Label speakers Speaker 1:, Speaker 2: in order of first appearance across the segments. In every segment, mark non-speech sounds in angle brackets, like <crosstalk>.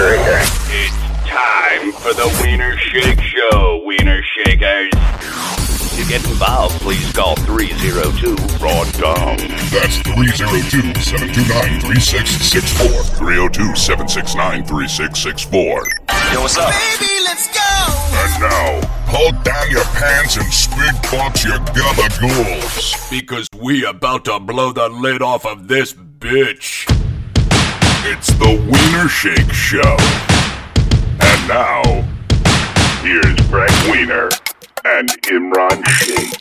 Speaker 1: By. I'll be right there.
Speaker 2: It's time for the Wiener Shake Show, Wiener Shakers. To get involved, please call 302 Raw Dom.
Speaker 3: That's 302-729-3664. 302-769-3664.
Speaker 2: Yo, what's up?
Speaker 4: Baby, let's go!
Speaker 3: And now, pull down your pants and spit box your gabagools.
Speaker 2: Because we about to blow the lid off of this bitch.
Speaker 3: It's the Wiener Shake Show. And now, here's Frank Wiener and Imran Shake.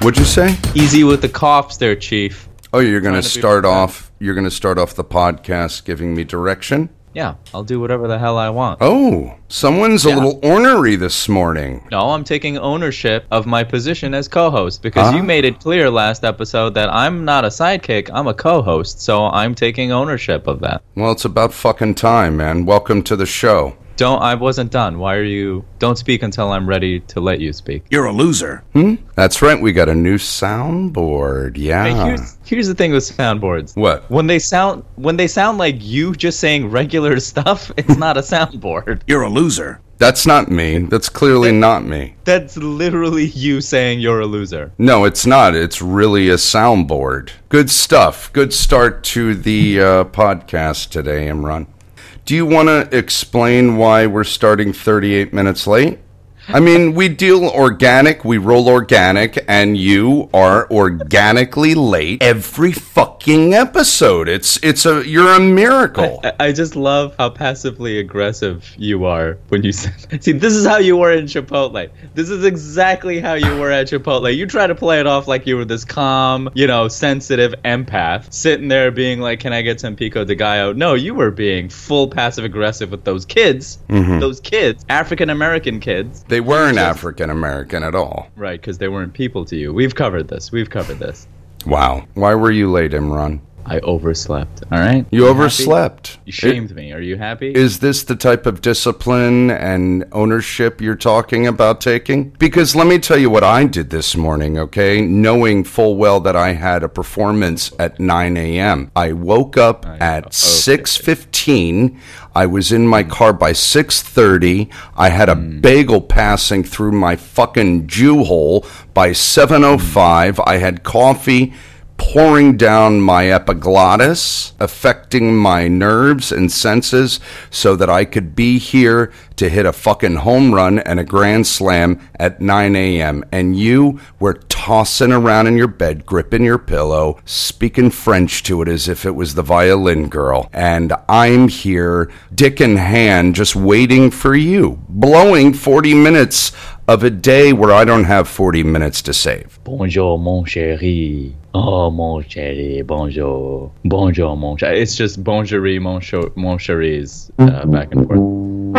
Speaker 5: What'd you say?
Speaker 6: Easy with the coughs there, Chief.
Speaker 5: Oh, you're going to
Speaker 6: Trying to be
Speaker 5: start off. You're going to start off the podcast giving me direction.
Speaker 6: Yeah, I'll do whatever the hell I want.
Speaker 5: Oh, someone's a little ornery this morning.
Speaker 6: No, I'm taking ownership of my position as co-host because
Speaker 5: Ah.
Speaker 6: you made it clear last episode that I'm not a sidekick, I'm a co-host, so I'm taking ownership of that.
Speaker 5: Well, it's about fucking time, man. Welcome to the show.
Speaker 6: Don't I wasn't done. Why are you Don't speak until I'm ready to let you speak.
Speaker 7: You're a loser.
Speaker 5: That's right. We got a new soundboard. Yeah.
Speaker 6: Hey, here's here's the thing with soundboards.
Speaker 5: What?
Speaker 6: When they sound when they sound like you just saying regular <laughs> stuff, it's not a soundboard.
Speaker 7: You're a loser.
Speaker 5: That's not me. That's clearly not me.
Speaker 6: That's literally you saying you're a loser.
Speaker 5: No, it's not. It's really a soundboard. Good stuff. Good start to the uh, podcast today, Imran. Do you want to explain why we're starting 38 minutes late? I mean, we deal organic, we roll organic, and you are organically late every fucking episode. It's it's a you're a miracle.
Speaker 6: I, I just love how passively aggressive you are when you say, see this is how you were in Chipotle. This is exactly how you were at Chipotle. You try to play it off like you were this calm, you know, sensitive empath sitting there being like, "Can I get some pico de gallo?" No, you were being full passive aggressive with those kids, mm-hmm. those kids, African American kids,
Speaker 5: they weren't African American at all.
Speaker 6: right? Because they weren't people to you. We've covered this. We've covered this.
Speaker 5: Wow. Why were you late, Imran?
Speaker 6: I overslept. All right.
Speaker 5: You
Speaker 6: happy?
Speaker 5: overslept.
Speaker 6: You shamed me. Are you happy?
Speaker 5: Is this the type of discipline and ownership you're talking about taking? Because let me tell you what I did this morning, okay? Knowing full well that I had a performance at 9 a.m. I woke up at 6.15. I was in my car by 6.30. I had a hmm. bagel passing through my fucking Jew hole by 7.05. I had coffee pouring down my epiglottis, affecting my nerves and senses so that I could be here to hit a fucking home run and a grand slam at 9 a.m. And you were tossing around in your bed, gripping your pillow, speaking French to it as if it was the violin girl. And I'm here, dick in hand, just waiting for you, blowing 40 minutes of a day where I don't have 40 minutes to save.
Speaker 6: Bonjour, mon chéri. Oh, mon chéri. Bonjour. Bonjour, mon chéri. It's just bonjour, mon, cho- mon chéris, uh, back and forth.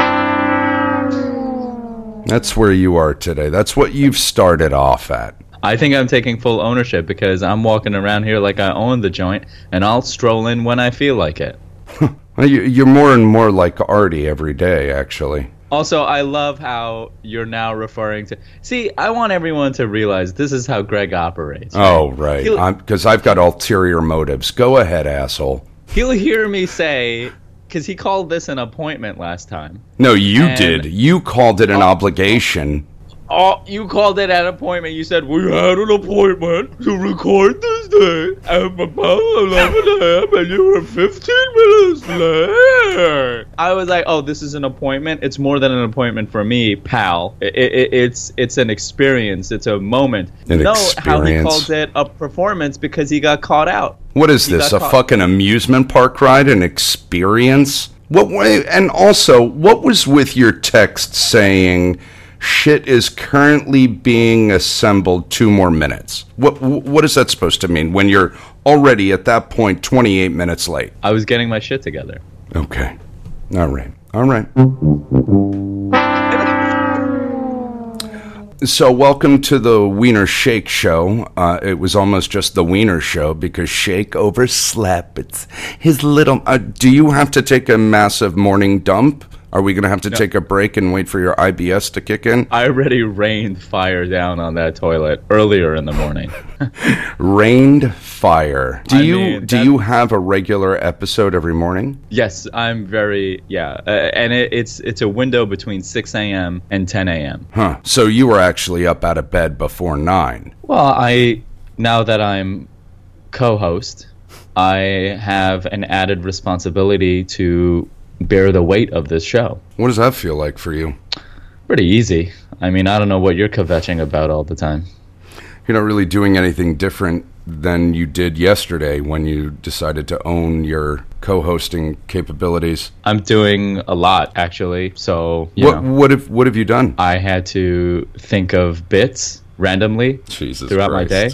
Speaker 5: That's where you are today. That's what you've started off at.
Speaker 6: I think I'm taking full ownership because I'm walking around here like I own the joint, and I'll stroll in when I feel like it. <laughs>
Speaker 5: You're more and more like Artie every day, actually.
Speaker 6: Also, I love how you're now referring to. See, I want everyone to realize this is how Greg operates.
Speaker 5: Oh, right. Because I've got ulterior motives. Go ahead, asshole.
Speaker 6: He'll hear me say, because he called this an appointment last time.
Speaker 5: No, you
Speaker 6: And-
Speaker 5: did. You called it an oh, obligation.
Speaker 6: Oh, you called it an appointment. You said we had an appointment to record this day at about 11 a.m. and you were 15 minutes late. I was like, oh, this is an appointment. It's more than an appointment for me, pal. I- I- I- it's it's an experience. It's a moment.
Speaker 5: An
Speaker 6: no, how he calls it a performance because he got caught out.
Speaker 5: What is
Speaker 6: He
Speaker 5: this? A
Speaker 6: caught-
Speaker 5: fucking amusement park ride? An experience? What? And also, what was with your text saying shit is currently being assembled two more minutes. What what is that supposed to mean when you're already at that point 28 minutes late?
Speaker 6: I was getting my shit together.
Speaker 5: Okay. All right. All right. So, welcome to the Wiener Shake Show. Uh, it was almost just the Wiener Show because Shake overslept. It's his little. Uh, do you have to take a massive morning dump? Are we going to have to take a break and wait for your IBS to kick in?
Speaker 6: I already rained fire down on that toilet earlier in the morning. <laughs>
Speaker 5: Rained fire. Do
Speaker 6: I
Speaker 5: you
Speaker 6: mean,
Speaker 5: do you have a regular episode every morning?
Speaker 6: yes, I'm very yeah, uh, and it, it's it's a window between 6 a.m. and 10 a.m.
Speaker 5: Huh. So you were actually up out of bed before nine.
Speaker 6: Well, I now that I'm co-host, I have an added responsibility to bear the weight of this show.
Speaker 5: What does that feel like for you?
Speaker 6: Pretty easy. I mean, I don't know what you're kvetching about all the time.
Speaker 5: You're not really doing anything different than you did yesterday when you decided to own your co-hosting capabilities.
Speaker 6: I'm doing a lot actually. So, you
Speaker 5: What
Speaker 6: know,
Speaker 5: what have what have you done?
Speaker 6: I had to think of bits randomly
Speaker 5: Jesus
Speaker 6: throughout my day.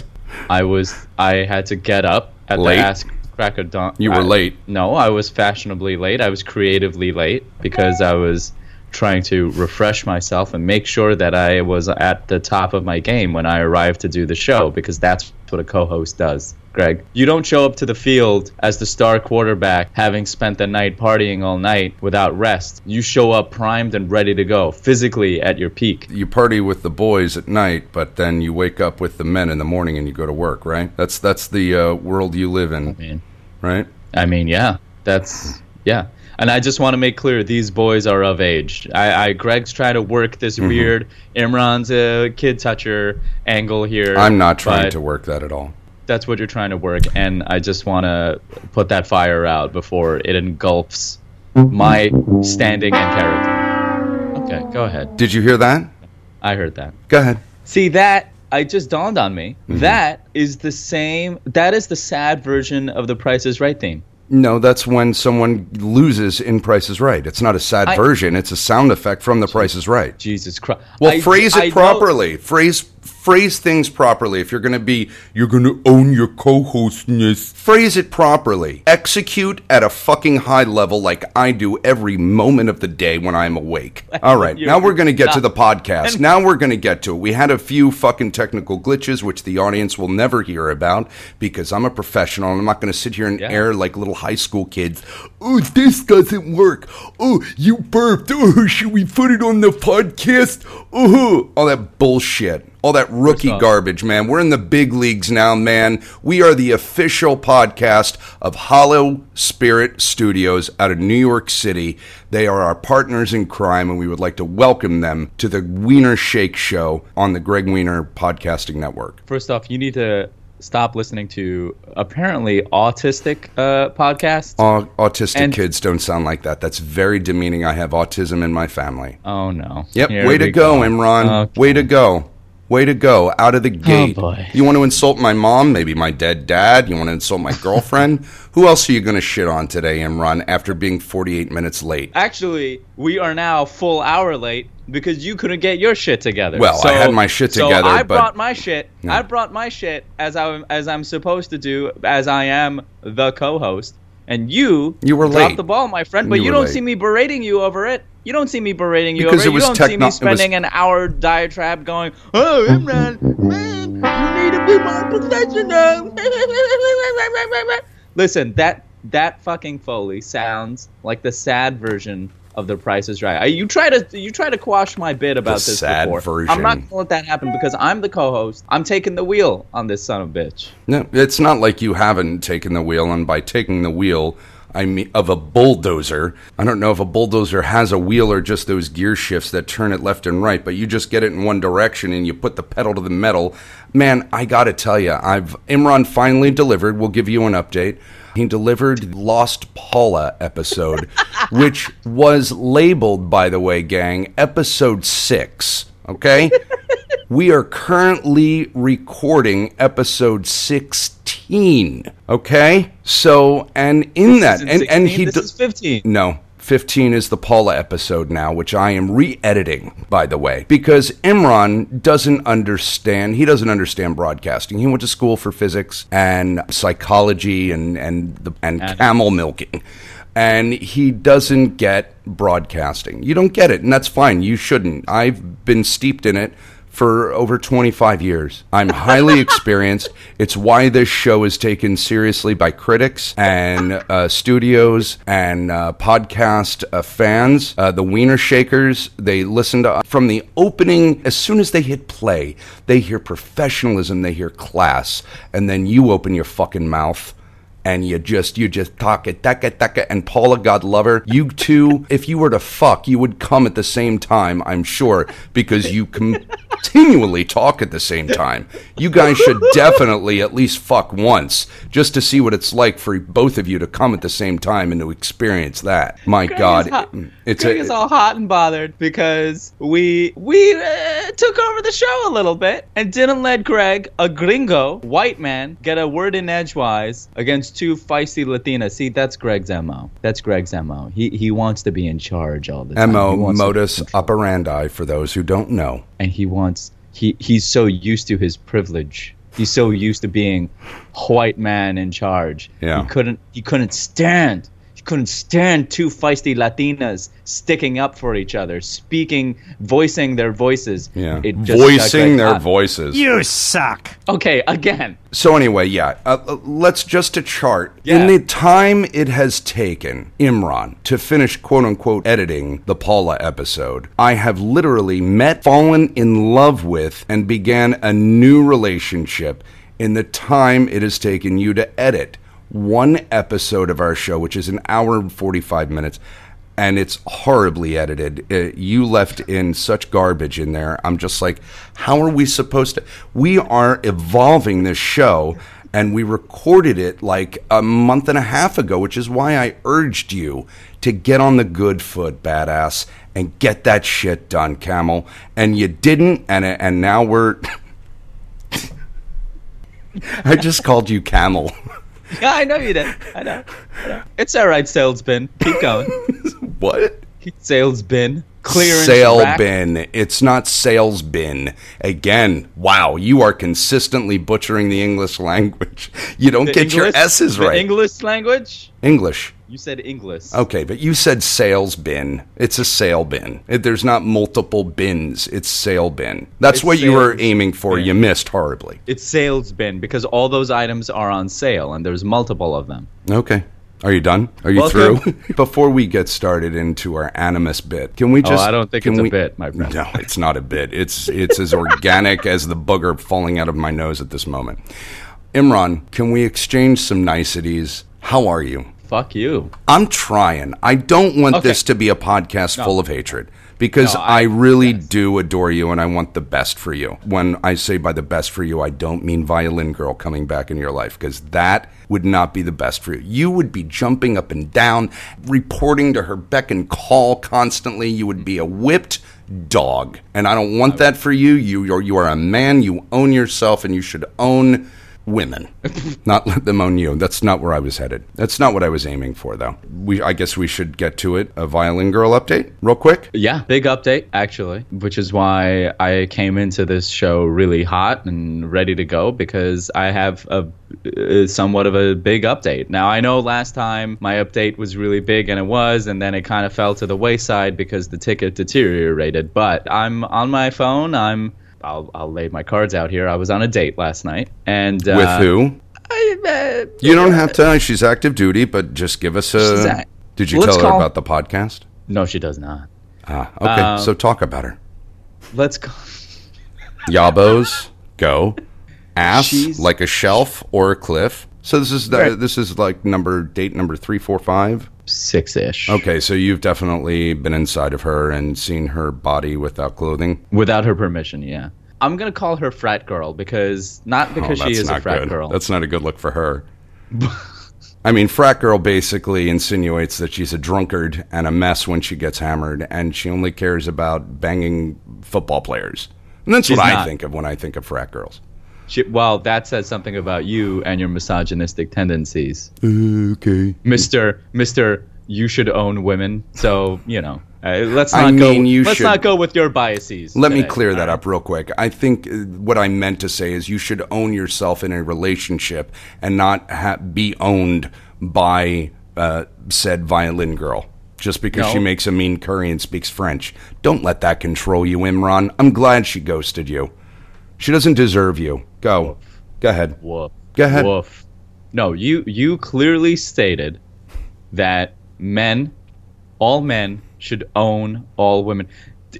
Speaker 6: I was I had to get up at
Speaker 5: Late?
Speaker 6: the ask crack of dawn.
Speaker 5: You were
Speaker 6: I-
Speaker 5: late.
Speaker 6: No, I was fashionably late. I was creatively late because I was trying to refresh myself and make sure that I was at the top of my game when I arrived to do the show because that's what a co-host does. Greg, you don't show up to the field as the star quarterback having spent the night partying all night without rest. You show up primed and ready to go, physically at your peak.
Speaker 5: You party with the boys at night, but then you wake up with the men in the morning and you go to work, right? That's that's the uh, world you live in, right?
Speaker 6: I mean, yeah, that's yeah. And I just want to make clear these boys are of age. I, I Greg's trying to work this
Speaker 5: Mm-hmm.
Speaker 6: weird Imran's a kid toucher angle here.
Speaker 5: I'm not trying to work that at all.
Speaker 6: That's what you're trying to work, and I just want to put that fire out before it engulfs my standing and character. Okay, go ahead.
Speaker 5: Did you hear that?
Speaker 6: I heard that.
Speaker 5: Go ahead.
Speaker 6: See that I just dawned on me.
Speaker 5: Mm-hmm.
Speaker 6: That is the same. That is the sad version of the Price is Right theme.
Speaker 5: No, that's when someone loses in Price is Right. It's not a sad
Speaker 6: I-
Speaker 5: version. It's a sound effect from The Price is Right.
Speaker 6: Jesus Christ.
Speaker 5: Well,
Speaker 6: I-
Speaker 5: phrase it
Speaker 6: I know-
Speaker 5: properly. Phrase phrase things properly. If you're going to be, you're going to own your co-hostness. Phrase it properly. Execute at a fucking high level, like I do every moment of the day when I'm awake. <laughs> All right, now we're going to get to the podcast. Now we're going to get to it. We had a few fucking technical glitches, which the audience will never hear about because I'm a professional and I'm not going to sit here and
Speaker 6: Yeah.
Speaker 5: air like little high school kids. Oh, this doesn't work. Oh, you burped. Oh, should we put it on the podcast? Oh, all that bullshit. All that rookie garbage, man. We're in the big leagues now, man. We are the official podcast of Hollow Spirit Studios out of New York City. They are our partners in crime, and we would like to welcome them to the Wiener Shake Show on the Greg Wiener Podcasting Network.
Speaker 6: First off, you need to stop listening to apparently autistic uh, podcasts.
Speaker 5: Au- autistic
Speaker 6: And-
Speaker 5: kids don't sound like that. That's very demeaning. I have autism in my family.
Speaker 6: oh no.
Speaker 5: Yep.
Speaker 6: Here
Speaker 5: Way to
Speaker 6: we
Speaker 5: go, Imran.
Speaker 6: Okay.
Speaker 5: Way to go. Way to go. Out of the oh, gate.
Speaker 6: Oh, boy.
Speaker 5: You want to insult my mom? Maybe my dead dad? You want to insult my girlfriend? <laughs> Who else are you going to shit on today, Imran, after being 48 minutes late?
Speaker 6: Actually, we are now full hour late because you couldn't get your shit together.
Speaker 5: Well, I had my shit
Speaker 6: so
Speaker 5: together,
Speaker 6: I
Speaker 5: but-
Speaker 6: brought my shit.
Speaker 5: No.
Speaker 6: I brought my shit as I as I'm supposed to do, as I am the co-host. And you,
Speaker 5: You were
Speaker 6: dropped
Speaker 5: late.
Speaker 6: the ball, my friend. But
Speaker 5: You
Speaker 6: you, don't
Speaker 5: late.
Speaker 6: see me berating you over it. You don't see me berating you
Speaker 5: Because
Speaker 6: over
Speaker 5: it
Speaker 6: it.
Speaker 5: was
Speaker 6: You don't see
Speaker 5: techno-
Speaker 6: me
Speaker 5: it was-
Speaker 6: spending an hour diatribe going, "Oh, Imran, man, you need to be more professional." <laughs> Listen, that that fucking Foley sounds like the sad version of The Price is Right. I, you try to you try to quash my bit about
Speaker 5: The
Speaker 6: this
Speaker 5: sad
Speaker 6: before.
Speaker 5: version.
Speaker 6: I'm not gonna let that happen because I'm the co-host. I'm taking the wheel on this son of a bitch.
Speaker 5: No, it's not like you haven't taken the wheel, and by taking the wheel, I mean of a bulldozer. I don't know if a bulldozer has a wheel or just those gear shifts that turn it left and right, but you just get it in one direction and you put the pedal to the metal. Man, I gotta tell you, I've Imran finally delivered. We'll give you an update. He delivered Lost Paula episode, <laughs> which was labeled, by the way, gang, episode six. Okay. <laughs> We are currently recording episode 16. Okay? So, and in that, and, and he.
Speaker 6: this is 15.
Speaker 5: no, 15 is the Paula episode now, which I am re editing, by the way, because Imran doesn't understand. He doesn't understand broadcasting. He went to school for physics and psychology and, and, the, and camel milking. And he doesn't get broadcasting. You don't get it, and that's fine. You shouldn't. I've been steeped in it for over 25 years. I'm highly <laughs> experienced. It's why this show is taken seriously by critics and uh, studios and uh, podcast uh, fans. Uh, the Wiener Shakers, they listen to from the opening. As soon as they hit play, they hear professionalism, they hear class, and then you open your fucking mouth and you just you just talk it taka taka and Paula God love her you two if you were to fuck you would come at the same time I'm sure because you <laughs> continually talk at the same time. You guys should definitely at least fuck once just to see what it's like for both of you to come at the same time and to experience that. My
Speaker 6: Greg
Speaker 5: god
Speaker 6: is
Speaker 5: it's
Speaker 6: Greg
Speaker 5: a,
Speaker 6: is all hot and bothered because we we uh, took over the show a little bit and didn't let Greg, a gringo white man, get a word in edgewise against two feisty Latinas. See, that's Greg's mo. That's Greg's mo. He he wants to be in charge all the time.
Speaker 5: Mo modus operandi for those who don't know
Speaker 6: and he wants he he's so used to his privilege. He's so used to being white man in charge.
Speaker 5: Yeah.
Speaker 6: He couldn't he couldn't stand couldn't stand two feisty Latinas sticking up for each other, speaking, voicing their voices.
Speaker 5: yeah
Speaker 6: It just
Speaker 5: voicing
Speaker 6: Greg
Speaker 5: their
Speaker 6: hot.
Speaker 5: voices
Speaker 4: You suck.
Speaker 6: Okay, again.
Speaker 5: So anyway, yeah, uh, uh, let's just a chart.
Speaker 6: Yeah.
Speaker 5: In the time it has taken Imran to finish quote unquote editing the Paula episode, I have literally met, fallen in love with, and began a new relationship in the time it has taken you to edit one episode of our show, which is an hour and 45 minutes and it's horribly edited. Uh, you left in such garbage in there. I'm just like, how are we supposed to? We are evolving this show, and we recorded it like a month and a half ago, which is why I urged you to get on the good foot, badass, and get that shit done, Camel. And you didn't, and and now we're. <laughs> I just called you Camel. <laughs> <laughs>
Speaker 6: Yeah, I know you did. I know. I know. It's all right, sales bin. Keep going. <laughs>
Speaker 5: what?
Speaker 6: Sales bin. Clearance
Speaker 5: sale
Speaker 6: rack.
Speaker 5: bin. It's not sales bin. Again, wow, you are consistently butchering the English <laughs> language. You don't
Speaker 6: The
Speaker 5: get your
Speaker 6: English-
Speaker 5: S's
Speaker 6: the
Speaker 5: right.
Speaker 6: English language?
Speaker 5: English.
Speaker 6: You said English.
Speaker 5: Okay, but you said sales bin. It's a sale bin. It- There's not multiple bins. It's sale bin. That's
Speaker 6: It's
Speaker 5: what you were aiming for.
Speaker 6: bin.
Speaker 5: You missed horribly.
Speaker 6: It's sales bin because all those items are on sale and there's multiple of them.
Speaker 5: Okay. Are you done? Are you
Speaker 6: Welcome.
Speaker 5: through? <laughs> Before we get started into our animus bit, can we oh, just?
Speaker 6: Oh, I don't think it's a bit, my friend.
Speaker 5: No, it's not a bit. It's it's as organic <laughs> as the booger falling out of my nose at this moment. Imran, can we exchange some niceties? How are you?
Speaker 6: Fuck you.
Speaker 5: I'm trying. I don't want
Speaker 6: Okay.
Speaker 5: this to be a podcast full of hatred because
Speaker 6: No,
Speaker 5: I,
Speaker 6: I-
Speaker 5: really
Speaker 6: yes.
Speaker 5: do adore you and I want the best for you. When I say by the best for you, I don't mean violin girl coming back in your life because that would not be the best for you. You would be jumping up and down, reporting to her beck and call constantly. You would be a whipped dog. And I don't want that for you. You are, you are a man. You own yourself and you should own women, not let <laughs> them own you. That's not where I was headed. That's not what I was aiming for, though. We, I guess we should get to it. A violin girl update, real quick.
Speaker 6: Yeah, big update actually, which is why I came into this show really hot and ready to go because I have a uh, somewhat of a big update. Now I know last time my update was really big and it was and then it kind of fell to the wayside because the ticket deteriorated, but I'm on my phone. I'm I'll, I'll lay my cards out here. I was on a date last night, and uh,
Speaker 5: With who?
Speaker 6: I, uh,
Speaker 5: You don't have to. She's active duty, but just give us a.
Speaker 6: act-
Speaker 5: Did you
Speaker 6: Let's
Speaker 5: tell her
Speaker 6: call-
Speaker 5: about the podcast?
Speaker 6: No, she does not.
Speaker 5: Ah, okay.
Speaker 6: Um,
Speaker 5: so talk about her.
Speaker 6: Let's go.
Speaker 5: Yabos, go. Ass
Speaker 6: She's-
Speaker 5: like a shelf or a cliff. So this is the,
Speaker 6: Right.
Speaker 5: this is like number date number three, four, five.
Speaker 6: Six ish.
Speaker 5: Okay, so you've definitely been inside of her and seen her body without clothing.
Speaker 6: Without her permission, yeah. I'm gonna call her frat girl because not oh, because
Speaker 5: oh,
Speaker 6: she is a frat
Speaker 5: good.
Speaker 6: girl.
Speaker 5: That's not a good look for her. <laughs> I mean, frat girl basically insinuates that she's a drunkard and a mess when she gets hammered, and she only cares about banging football players. And that's
Speaker 6: She's
Speaker 5: what I think of when I think of frat girls.
Speaker 6: She, well, that says something about you and your misogynistic tendencies,
Speaker 5: Okay.
Speaker 6: Mister Mister. you should own women. So you know, uh, let's
Speaker 5: I
Speaker 6: not go.
Speaker 5: mean, you
Speaker 6: let's
Speaker 5: should-
Speaker 6: not go with your biases.
Speaker 5: Let me clear that
Speaker 6: right?
Speaker 5: up real quick. I think uh, what I meant to say is you should own yourself in a relationship and not ha- be owned by uh, said violin girl just because she makes a mean curry and speaks French. Don't let that control you, Imran. I'm glad she ghosted you. She doesn't deserve you. Go. Go ahead.
Speaker 6: Woof.
Speaker 5: Go ahead.
Speaker 6: Woof. No, you you clearly stated that men, all men, should own all women.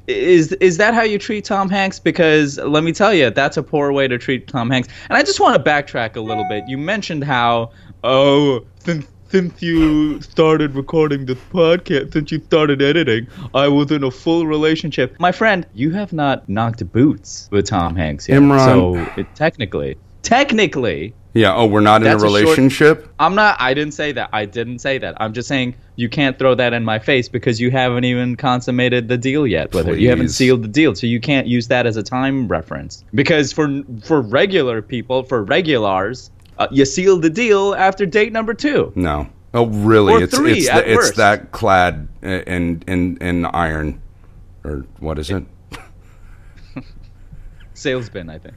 Speaker 6: Is is that how you treat Tom Hanks? Because let me tell you, that's a poor way to treat Tom Hanks. And I just want to backtrack a little bit. You mentioned how oh since since you started recording this podcast, since you started editing, I was in a full relationship. My friend, you have not knocked boots with Tom Hanks yet.
Speaker 5: Imran.
Speaker 6: So it, technically, technically,
Speaker 5: Yeah. Oh, we're not in a
Speaker 6: That's a short-
Speaker 5: relationship?
Speaker 6: I'm not. I didn't say that. I didn't say that. I'm just saying you can't throw that in my face because you haven't even consummated the deal yet. Whether you haven't sealed the deal, so you can't use that as a time reference. Because for for regular people, for regulars, uh, you seal the deal after date number two.
Speaker 5: No. Oh, really?
Speaker 6: Or
Speaker 5: it's
Speaker 6: three
Speaker 5: it's,
Speaker 6: at
Speaker 5: the, it's that clad in in in iron, or what is it? <laughs>
Speaker 6: Sales bin, I think.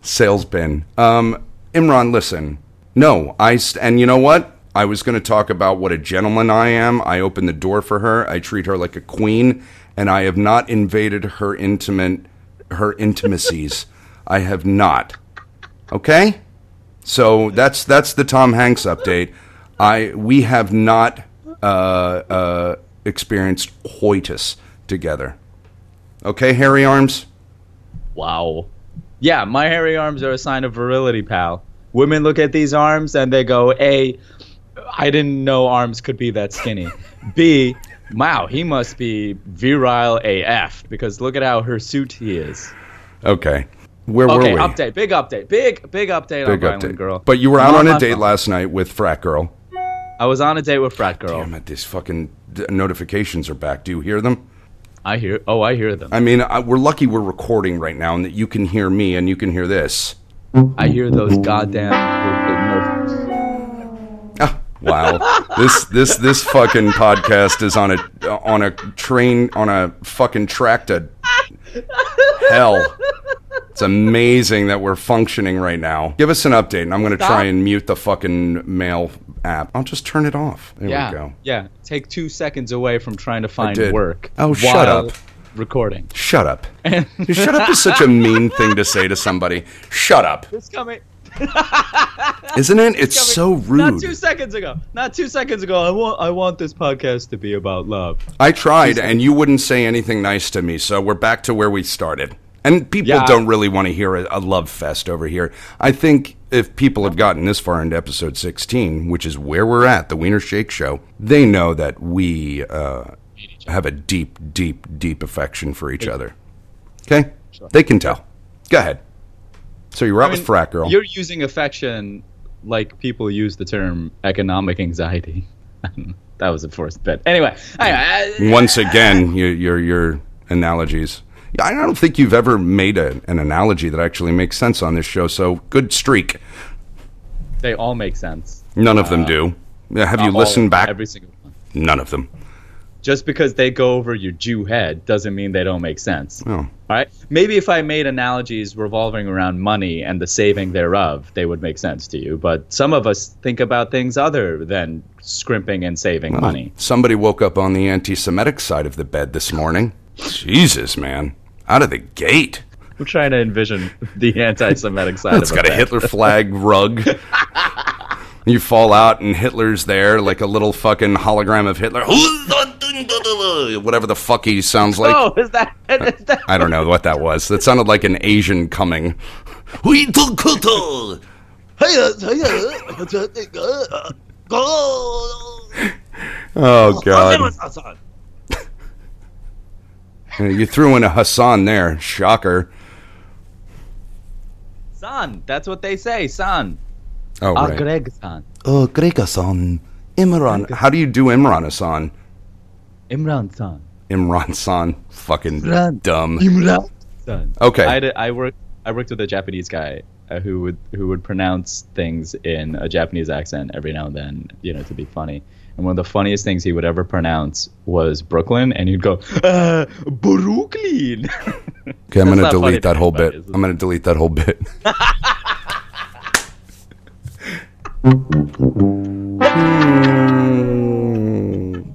Speaker 6: <laughs>
Speaker 5: Sales bin. Um, Imran, listen. No, I st- and you know what? I was going to talk about what a gentleman I am. I open the door for her. I treat her like a queen, and I have not invaded her intimate her intimacies. I have not. Okay? So that's that's the Tom Hanks update. I we have not uh, uh, experienced coitus together. Okay, hairy Arms.
Speaker 6: Wow. Yeah, my hairy arms are a sign of virility, pal. Women look at these arms and they go, A, I didn't know arms could be that skinny. <laughs> B, wow, he must be virile AF because look at how hirsute he is.
Speaker 5: Okay, where
Speaker 6: Okay,
Speaker 5: were we?
Speaker 6: Okay, update, big update, big, big update
Speaker 5: Big
Speaker 6: on Violent
Speaker 5: update.
Speaker 6: Girl.
Speaker 5: But you were out
Speaker 6: I'm
Speaker 5: on a date
Speaker 6: phone.
Speaker 5: last night with Frat Girl.
Speaker 6: I was on a date with Frat Girl.
Speaker 5: Damn it, these fucking d- notifications are back. Do you hear them?
Speaker 6: I hear, oh, I hear them.
Speaker 5: I mean, I, we're lucky we're recording right now and that you can hear me and you can hear this.
Speaker 6: I hear those goddamn.
Speaker 5: Ah, wow. this this this fucking podcast is on a on a train on a fucking track to hell. It's amazing that we're functioning right now. Give us an update, and I'm going to try and mute the fucking mail app. I'll just turn it off. There
Speaker 6: Yeah,
Speaker 5: we go.
Speaker 6: yeah. Take two seconds away from trying to find work.
Speaker 5: Oh, shut up.
Speaker 6: Recording.
Speaker 5: Shut up. <laughs> Shut up is such a mean thing to say to somebody. Shut up.
Speaker 6: It's coming. <laughs>
Speaker 5: Isn't it? It's so rude.
Speaker 6: Not two seconds ago. Not two seconds ago. I want. I want this podcast to be about love.
Speaker 5: I tried, and you wouldn't say anything nice to me, so we're back to where we started. And people
Speaker 6: Yeah.
Speaker 5: don't really want to hear a, a love fest over here. I think if people have gotten this far into episode 16, which is where we're at, the Wiener Shake Show, they know that we uh, have a deep, deep, deep affection for each other. Okay? They can tell. Go ahead. So you were out
Speaker 6: I mean,
Speaker 5: with Frat Girl.
Speaker 6: You're using affection like people use the term economic anxiety. <laughs> that was the first bit. Anyway, anyway,
Speaker 5: Once again, your your your analogies. I don't think you've ever made a, an analogy that actually makes sense on this show. So good streak.
Speaker 6: they all make sense.
Speaker 5: None of them uh, do. Have you
Speaker 6: Not all-
Speaker 5: listened back?
Speaker 6: Every single one.
Speaker 5: None of them.
Speaker 6: Just because they go over your Jew head doesn't mean they don't make sense.
Speaker 5: Oh,
Speaker 6: All right. Maybe if I made analogies revolving around money and the saving thereof, they would make sense to you. But some of us think about things other than scrimping and saving money.
Speaker 5: somebody woke up on the anti-Semitic side of the bed this morning. Jesus, man, out of the gate.
Speaker 6: I'm trying to envision the anti-Semitic side
Speaker 5: It's
Speaker 6: of
Speaker 5: got a. Hitler flag rug. <laughs> You fall out and Hitler's there, like a little fucking hologram of Hitler. <laughs> Whatever the fuck he sounds like.
Speaker 6: Oh, is that? <laughs> Is that
Speaker 5: I don't know what that was. That sounded like an Asian coming. <laughs> Oh, oh god. You threw in a Hassan there. Shocker.
Speaker 6: son? That's what they say, son.
Speaker 5: Oh
Speaker 6: Ah,
Speaker 5: right.
Speaker 6: Greg son.
Speaker 5: Oh, Greg Hassan. Imran. How do you do Imran-san? Imran-san.
Speaker 6: Imran
Speaker 5: San. Fucking
Speaker 6: Imran.
Speaker 5: dumb.
Speaker 6: Imran son.
Speaker 5: Okay.
Speaker 6: I, did, I worked. I worked with a Japanese guy uh, who would who would pronounce things in a Japanese accent every now and then, you know, to be funny. and one of the funniest things he would ever pronounce was Brooklyn, and he'd go, uh, Brooklyn. <laughs>
Speaker 5: Okay, I'm gonna delete that whole bit. I'm gonna delete that whole bit. Hmm.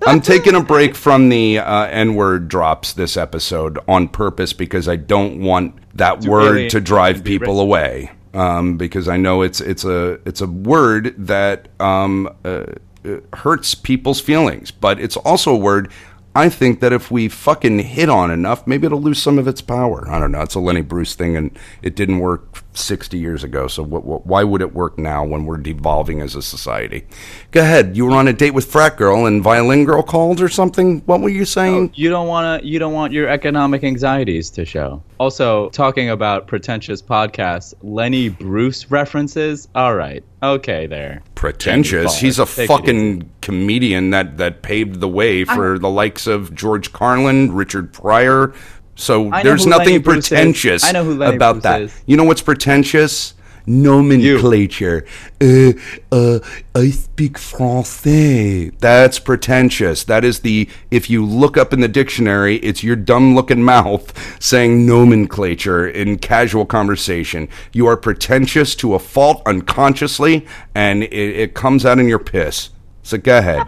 Speaker 5: I'm taking a break from the uh, N word drops this episode on purpose because I don't want that word
Speaker 6: really
Speaker 5: to drive people away. Um, because I know it's it's a it's a word that um, uh, uh, hurts people's feelings, but it's also a word I think that if we fucking hit on enough, maybe it'll lose some of its power. I don't know. It's a Lenny Bruce thing, and it didn't work 60 years ago. So what, what, why would it work now when we're devolving as a society? Go ahead. You were on a date with frat girl, and violin girl called or something. What were you saying?
Speaker 6: You don't want to. You don't want your economic anxieties to show. Also, talking about pretentious podcasts, Lenny Bruce references. All right, okay, there.
Speaker 5: Pretentious. He's a.
Speaker 6: Take
Speaker 5: fucking comedian that that paved the way for the likes of George Carlin, Richard Pryor. So there's
Speaker 6: who Lenny
Speaker 5: nothing pretentious
Speaker 6: I know who
Speaker 5: about
Speaker 6: Bruce
Speaker 5: that.
Speaker 6: is.
Speaker 5: You know what's pretentious? Nomenclature. Uh, uh, I speak français. That's pretentious. That is the, if you look up in the dictionary, it's your dumb looking mouth <laughs> saying nomenclature in casual conversation. You are pretentious to a fault unconsciously, and it, it comes out in your piss. So go ahead.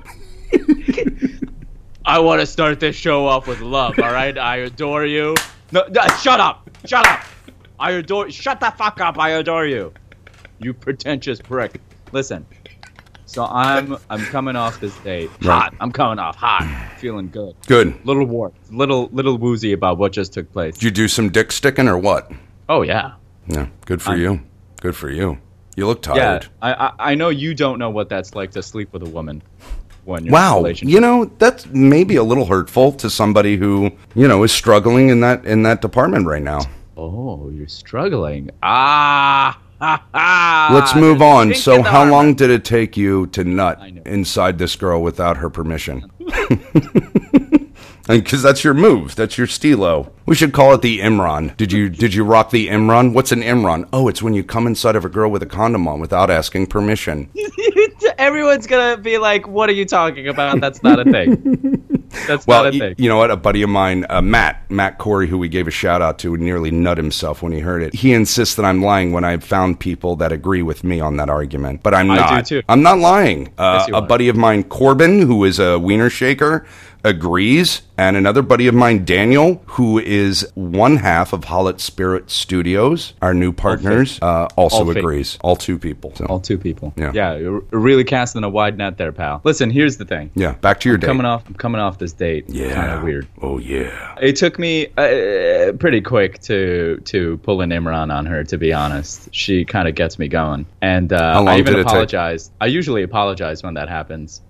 Speaker 5: <laughs>
Speaker 6: I want to start this show off with love. All right, I adore you. No, no, shut up, shut up. I adore. Shut the fuck up. I adore you. You pretentious prick. Listen. So I'm I'm coming off this date hot. I'm coming off hot, feeling good.
Speaker 5: Good.
Speaker 6: Little warped, little little woozy about what just took place.
Speaker 5: Did you do some dick sticking or what?
Speaker 6: Oh yeah,
Speaker 5: Yeah, good for you. Good for you. You look
Speaker 6: yeah.
Speaker 5: tired.
Speaker 6: I, I I know you don't know what that's like to sleep with a woman when you're in
Speaker 5: Wow, you know that's maybe a little hurtful to somebody who you know is struggling in that in that department right now.
Speaker 6: Oh, you're struggling. Ah.
Speaker 5: Let's move on. So, how long did it take you to nut inside this girl without her permission? <laughs> Because that's your move. That's your stilo. We should call it the Imran. Did you did you rock the Imran? What's an Imran? Oh, it's when you come inside of a girl with a condom on without asking permission. <laughs>
Speaker 6: Everyone's gonna be like, "What are you talking about? That's not a thing. <laughs> That's
Speaker 5: Well,
Speaker 6: not a
Speaker 5: y-
Speaker 6: thing."
Speaker 5: you know what? A buddy of mine, uh, Matt, Matt Corey, who we gave a shout out to, nearly nut himself when he heard it. He insists that I'm lying when I've found people that agree with me on that argument, but I'm
Speaker 6: I do
Speaker 5: not.
Speaker 6: too.
Speaker 5: I'm not lying. Uh,
Speaker 6: Yes,
Speaker 5: a
Speaker 6: are.
Speaker 5: buddy of mine, Corbin, who is a wiener shaker, agrees, and another buddy of mine, Daniel, who is one half of Hollow Spirit Studios, our new partners, uh, also
Speaker 6: All fake.
Speaker 5: agrees. All two people. So,
Speaker 6: All two people.
Speaker 5: Yeah.
Speaker 6: yeah, you're really casting a wide net there, pal. Listen, here's the thing.
Speaker 5: yeah, back to your date.
Speaker 6: Coming off, I'm coming off this date.
Speaker 5: yeah,
Speaker 6: kind of weird.
Speaker 5: Oh yeah.
Speaker 6: It took me uh, pretty quick to to pull an Imran on her. To be honest, she kind of gets me going, and uh, I even
Speaker 5: did it take?
Speaker 6: apologized. I usually apologize when that happens,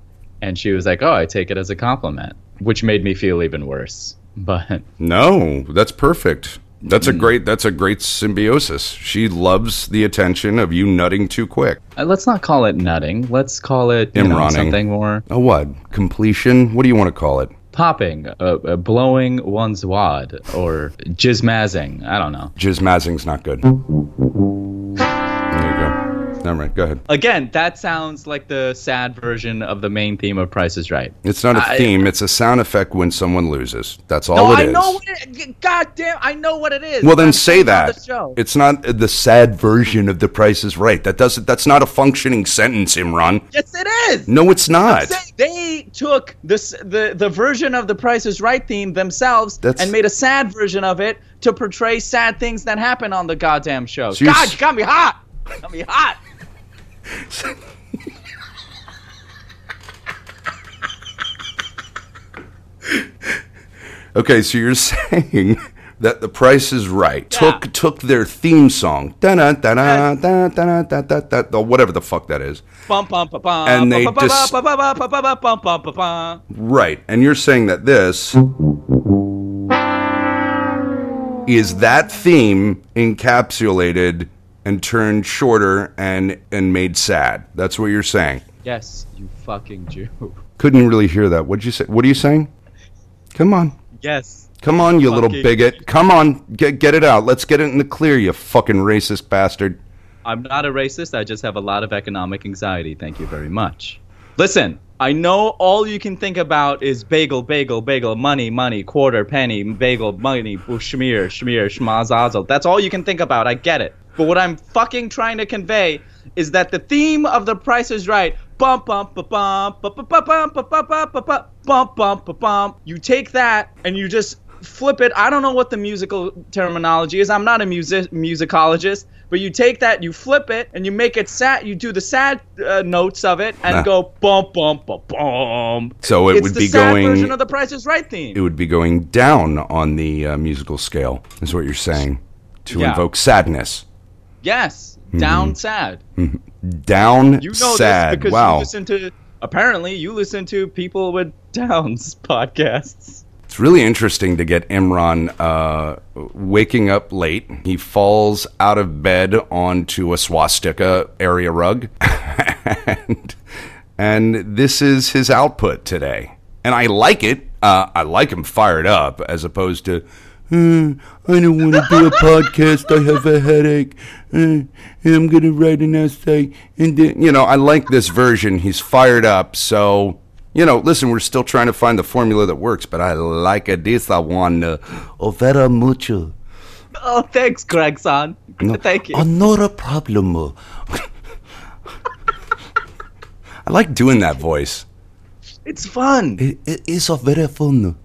Speaker 6: and she was like, "Oh, I take it as a compliment," which made me feel even worse. But
Speaker 5: No, that's perfect. That's a
Speaker 6: Hmm.
Speaker 5: great that's a great symbiosis. She loves the attention of you nutting too quick.
Speaker 6: uh, let's not call it nutting. Let's call it you know, something more
Speaker 5: A what? Completion? What do you want to call it?
Speaker 6: popping, uh, uh, blowing one's wad, or jizzmazzing. I don't know.
Speaker 5: Jizmazzing's not good. There you go. All right, go ahead.
Speaker 6: Again, that sounds like the sad version of the main theme of Price is Right.
Speaker 5: It's not a
Speaker 6: I-
Speaker 5: theme, it's a sound effect when someone loses. That's all
Speaker 6: No,
Speaker 5: it
Speaker 6: I
Speaker 5: is.
Speaker 6: know what it. God damn, I know what it is.
Speaker 5: well then
Speaker 6: I'm
Speaker 5: say that.
Speaker 6: the show.
Speaker 5: It's not the sad version of the price is right. That doesn't that's not a functioning sentence, Imran.
Speaker 6: yes, it is.
Speaker 5: No, it's not.
Speaker 6: They took this the the version of the Price is Right theme themselves
Speaker 5: That's-
Speaker 6: and made a sad version of it to portray sad things that happen on the goddamn show.
Speaker 5: So
Speaker 6: God, you got me hot. Got me hot. <laughs>
Speaker 5: okay, so you're <laughs> saying that the price is right
Speaker 6: yeah.
Speaker 5: took took their theme song da-da, da-da, da-da, whatever the fuck that is and they just right and you're saying that this is that theme encapsulated and turned shorter and and made sad. That's what you're saying.
Speaker 6: Yes, you fucking Jew. <laughs>
Speaker 5: Couldn't really hear that. What'd you say? What are you saying? Come on.
Speaker 6: Yes.
Speaker 5: Come on, you little bigot. Come on. Get get it out. Let's get it in the clear, you fucking racist bastard.
Speaker 6: I'm not a racist. I just have a lot of economic anxiety. Thank you very much. Listen, I know all you can think about is bagel, bagel, bagel, money, money, quarter, penny, bagel, money, schmear, schmear, schmazazel. That's all you can think about. I get it. But what I'm fucking trying to convey is that the theme of The Price is Right, bump bump ba bump ba bum ba ba ba ba. You take that and you just flip it. I don't know what the musical terminology is. I'm not a music musicologist, but you take that, you flip it, and you make it sad. You do the sad uh, notes of it and
Speaker 5: nah.
Speaker 6: go bump bump bum bump.
Speaker 5: So it
Speaker 6: it's
Speaker 5: would
Speaker 6: the
Speaker 5: be
Speaker 6: sad
Speaker 5: going
Speaker 6: version of the Price is Right theme.
Speaker 5: It would be going down on the uh, musical scale. Is what you're saying to
Speaker 6: yeah.
Speaker 5: invoke sadness
Speaker 6: yes,
Speaker 5: Mm-hmm.
Speaker 6: down sad.
Speaker 5: Down
Speaker 6: You know
Speaker 5: sad.
Speaker 6: this because
Speaker 5: wow.
Speaker 6: you listen to. Apparently, you listen to people with <laughs> Downs podcasts.
Speaker 5: It's really interesting to get Imran uh, waking up late. He falls out of bed onto a swastika area rug, <laughs> and, and this is his output today. And I like it. Uh, I like him fired up as opposed to. "Uh, I don't want to do a podcast. I have a headache. Uh, and I'm gonna write an essay, and then, you know I like this version. He's fired up, so you know, listen, we're still trying to find the formula that works, but I like. This uh, oh, mucho.
Speaker 6: Oh, thanks, Gregson. Thank you.
Speaker 5: Oh, not a problem. I like doing that voice.
Speaker 6: It's fun.
Speaker 5: It, it is a very fun.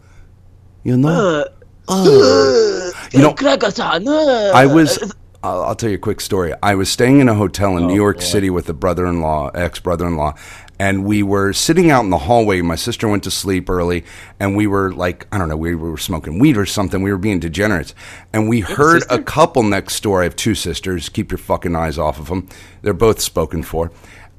Speaker 5: You know.
Speaker 6: Uh,
Speaker 5: you know,
Speaker 6: uh.
Speaker 5: I was. I'll, I'll tell you a quick story. I was staying in a hotel in New York City with a brother-in-law, ex-brother-in-law, and we were sitting out in the hallway. My sister went to sleep early, and we were like, I don't know, we were smoking weed or something. We were being degenerates, and we heard a couple next door. I have two sisters. Keep your fucking eyes off of them. They're both spoken for.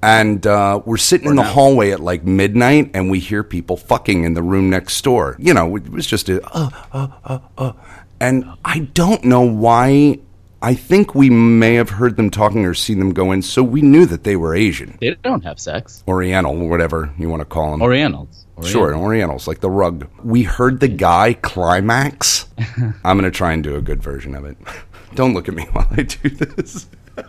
Speaker 5: And uh, we're sitting in the hallway at like midnight, and we hear people fucking in the room next door. You know, it was just a, uh, uh, uh, uh. And I don't know why. I think we may have heard them talking or seen them go in, so we knew that they were Asian,
Speaker 6: They don't have sex.
Speaker 5: Oriental, whatever you want to call them.
Speaker 6: Orientals.
Speaker 5: Sure, Orientals, like the rug. We heard the guy climax. <laughs> I'm going to try and do a good version of it. <laughs> Don't look at me while I do this. <laughs>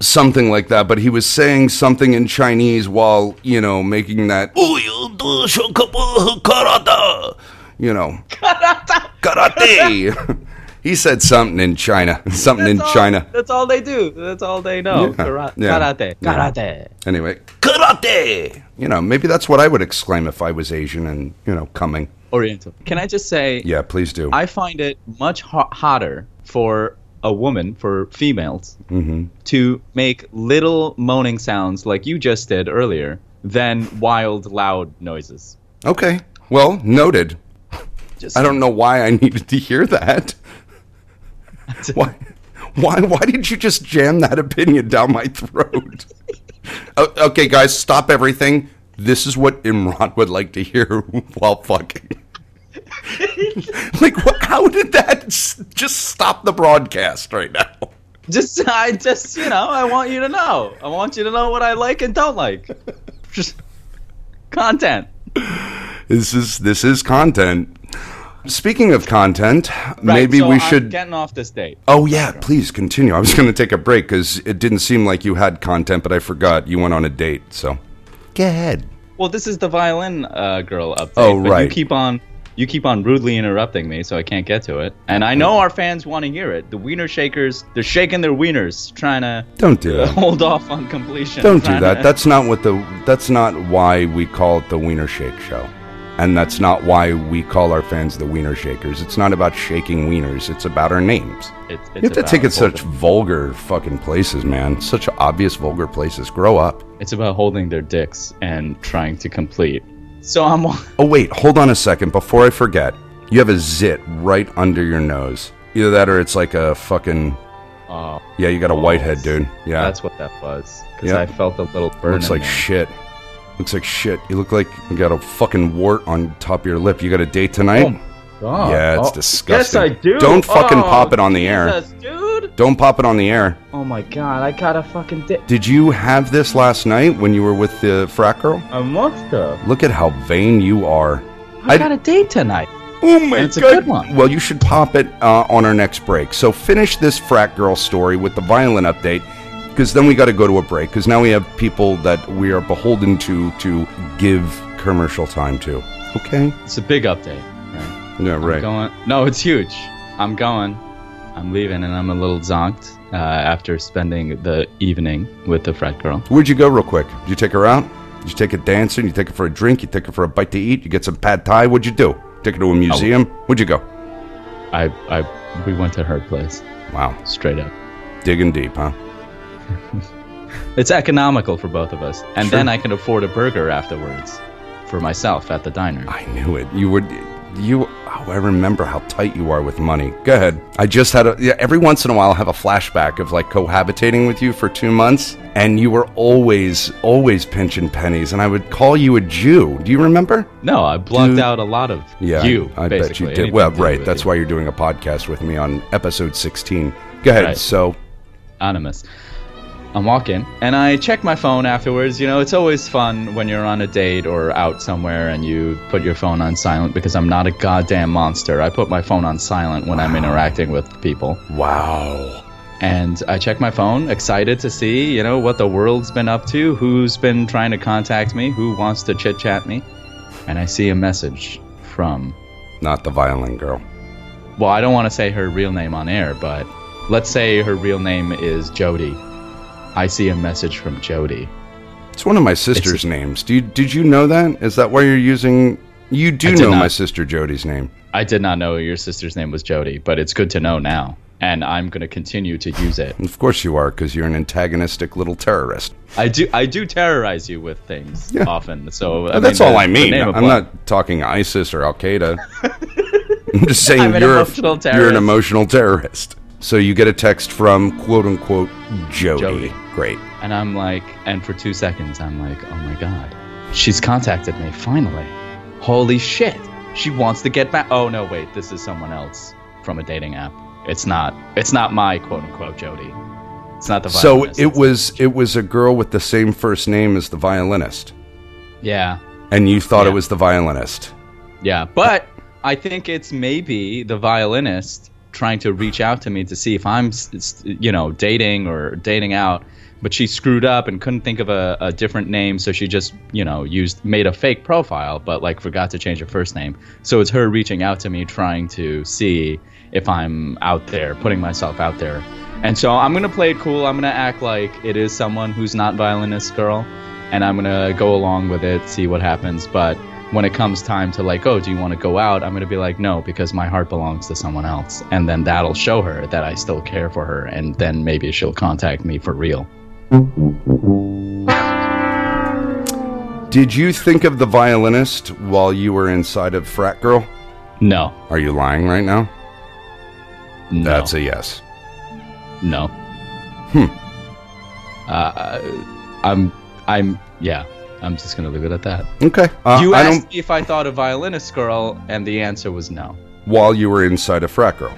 Speaker 5: Something like that, but he was saying something in Chinese while, you know, making that, you know, karate. <laughs> he said something in China, <laughs> something in
Speaker 6: all-
Speaker 5: China.
Speaker 6: That's all they do. That's all they know.
Speaker 5: Yeah.
Speaker 6: Kara-
Speaker 5: Yeah.
Speaker 6: Karate.
Speaker 5: Yeah.
Speaker 6: Karate.
Speaker 5: Anyway, karate. You know, maybe that's what I would exclaim if I was Asian and you know coming.
Speaker 6: Oriental. Can I just say,
Speaker 5: Yeah, please do.
Speaker 6: I find it much ho- hotter for a woman, for females,
Speaker 5: Mm-hmm.
Speaker 6: to make little moaning sounds like you just did earlier than wild, loud noises.
Speaker 5: okay, well noted.
Speaker 6: Just
Speaker 5: I don't know why I needed to hear that. <laughs> why? Why? Why did you just jam that opinion down my throat? Okay, guys, stop everything. This is what Imran would like to hear <laughs> while fucking. <laughs> like, how did that just stop the broadcast right now?
Speaker 6: Just, I just, you know, I want you to know. I want you to know what I like and don't like. Just content.
Speaker 5: This is this is content. Speaking of content,
Speaker 6: Right,
Speaker 5: maybe
Speaker 6: so
Speaker 5: we
Speaker 6: I'm
Speaker 5: should.
Speaker 6: getting off this date.
Speaker 5: Oh yeah, please continue. I was going to take a break because it didn't seem like you had content, but I forgot you went on a date. So, go ahead.
Speaker 6: Well, this is the violin uh, girl update.
Speaker 5: Oh, right.
Speaker 6: You keep on, you keep on rudely interrupting me, so I can't get to it. And I know our fans want to hear it. The wiener shakers, they're shaking their wieners, trying to
Speaker 5: Don't do that.
Speaker 6: hold off on completion.
Speaker 5: Don't do that.
Speaker 6: to-
Speaker 5: That's not what the. That's not why we call it the Wiener Shake Show, and that's not why we call our fans the Wiener Shakers. It's not about shaking wieners. It's about our names.
Speaker 6: It's, it's
Speaker 5: You have to take it such vulgar fucking places, man. Such obvious vulgar places. Grow up.
Speaker 6: It's about holding their dicks and trying to complete. So I'm.
Speaker 5: Oh wait, hold on a second before I forget. You have a zit right under your nose. Either that or it's like a fucking
Speaker 6: Oh,
Speaker 5: yeah. You got a whitehead, dude. Yeah,
Speaker 6: that's what that was. Because
Speaker 5: Yeah.
Speaker 6: I felt a little burn.
Speaker 5: looks like
Speaker 6: there.
Speaker 5: shit. Looks like shit. You look like you got a fucking wart on top of your lip. You got a date tonight?
Speaker 6: Oh,
Speaker 5: yeah, it's
Speaker 6: oh.
Speaker 5: disgusting.
Speaker 6: Yes, I do.
Speaker 5: Don't fucking
Speaker 6: Oh,
Speaker 5: pop it on the air.
Speaker 6: Jesus,
Speaker 5: Don't pop it on the air.
Speaker 6: Oh my god, I got a fucking dick.
Speaker 5: Did you have this last night when you were with the frat girl?
Speaker 6: I must have.
Speaker 5: Look at how vain you are.
Speaker 6: I
Speaker 5: I-
Speaker 6: got a date tonight.
Speaker 5: Oh my
Speaker 6: And it's a good one.
Speaker 5: Well, you should pop it uh, on our next break. So finish this frat girl story with the violin update, because then we got to go to a break. Because now we have people that we are beholden to to give commercial time to. Okay.
Speaker 6: It's a big update, right?
Speaker 5: Yeah. Right.
Speaker 6: going. No, it's huge. I'm going. I'm leaving, and I'm a little zonked uh, after spending the evening with the frat girl.
Speaker 5: Where'd you go, real quick? Did you take her out? Did you take her dancing? You take her for a drink? You take her for a bite to eat? You get some pad thai? What'd you do? Take her to a museum? Where'd you go?
Speaker 6: I, I, we went to her place,
Speaker 5: Wow,
Speaker 6: straight up.
Speaker 5: digging deep, huh? <laughs>
Speaker 6: It's economical for both of us, and
Speaker 5: Sure.
Speaker 6: then I can afford a burger afterwards for myself at the diner.
Speaker 5: I knew it. You would. You. Oh, I remember how tight you are with money. Go ahead. I just had a. Yeah, every once in a while, I have a flashback of like cohabitating with you for two months, and you were always, always pinching pennies, and I would call you a Jew. Do you remember?
Speaker 6: No, I blocked
Speaker 5: Dude.
Speaker 6: out a lot of
Speaker 5: Yeah,
Speaker 6: you.
Speaker 5: I, I bet you did.
Speaker 6: anything
Speaker 5: Well, right. That's
Speaker 6: you.
Speaker 5: why you're doing a podcast with me on episode 16. Go ahead.
Speaker 6: Right.
Speaker 5: So,
Speaker 6: Anonymous. I'm walking and I check my phone afterwards. You know, it's always fun when you're on a date or out somewhere and you put your phone on silent because I'm not a goddamn monster. I put my phone on silent when I'm interacting with people.
Speaker 5: wow.
Speaker 6: And I check my phone, excited to see, you know, what the world's been up to, who's been trying to contact me, who wants to chit chat me. And I see a message from,
Speaker 5: Not the violin girl.
Speaker 6: well, I don't want to say her real name on air, but let's say her real name is Jody. I see a message from Jody.
Speaker 5: It's one of my sister's names. Do you, did you know that? Is that why you're using? You do know my sister Jody's name.
Speaker 6: I did not know your sister's name was Jody, but it's good to know now. And I'm going to continue to use it.
Speaker 5: Of course you are, because you're an antagonistic little terrorist.
Speaker 6: I do I do terrorize you with things
Speaker 5: Yeah.
Speaker 6: often. So I
Speaker 5: that's
Speaker 6: mean,
Speaker 5: all I mean. I'm not talking ISIS or Al Qaeda. <laughs> I'm just saying
Speaker 6: I'm an
Speaker 5: you're a, you're an emotional terrorist. So you get a text from quote unquote Jody.
Speaker 6: Jody.
Speaker 5: Great.
Speaker 6: And I'm like, and for two seconds, I'm like, oh my god, she's contacted me finally. Holy shit, she wants to get back. Oh no, wait, this is someone else from a dating app. It's not. It's not my quote unquote Jody. It's not the. violinist.
Speaker 5: So
Speaker 6: it
Speaker 5: was it was a girl with the same first name as the violinist,
Speaker 6: Yeah,
Speaker 5: and you thought it was the violinist.
Speaker 6: yeah, but I think it's maybe the violinist trying to reach out to me to see if I'm, you know, dating or dating out. But she screwed up and couldn't think of a, a different name, so she just, you know, used made a fake profile, but like forgot to change her first name. So it's her reaching out to me, trying to see if I'm out there, putting myself out there. And so I'm gonna play it cool. I'm gonna act like it is someone who's not violinist girl, and I'm gonna go along with it, see what happens. But when it comes time to like, oh, do you want to go out? I'm gonna be like, no, because my heart belongs to someone else, and then that'll show her that I still care for her, and then maybe she'll contact me for real.
Speaker 5: Did you think of the violinist while you were inside of Frat Girl?
Speaker 6: No,
Speaker 5: Are you lying right now?
Speaker 6: no,
Speaker 5: That's a yes.
Speaker 6: no. Hmm. Uh, I'm, I'm, yeah. I'm just gonna leave it at that.
Speaker 5: Okay. Uh,
Speaker 6: you
Speaker 5: I
Speaker 6: asked
Speaker 5: don't.
Speaker 6: me if I thought a violinist girl, and the answer was no.
Speaker 5: While you were inside a Frat Girl,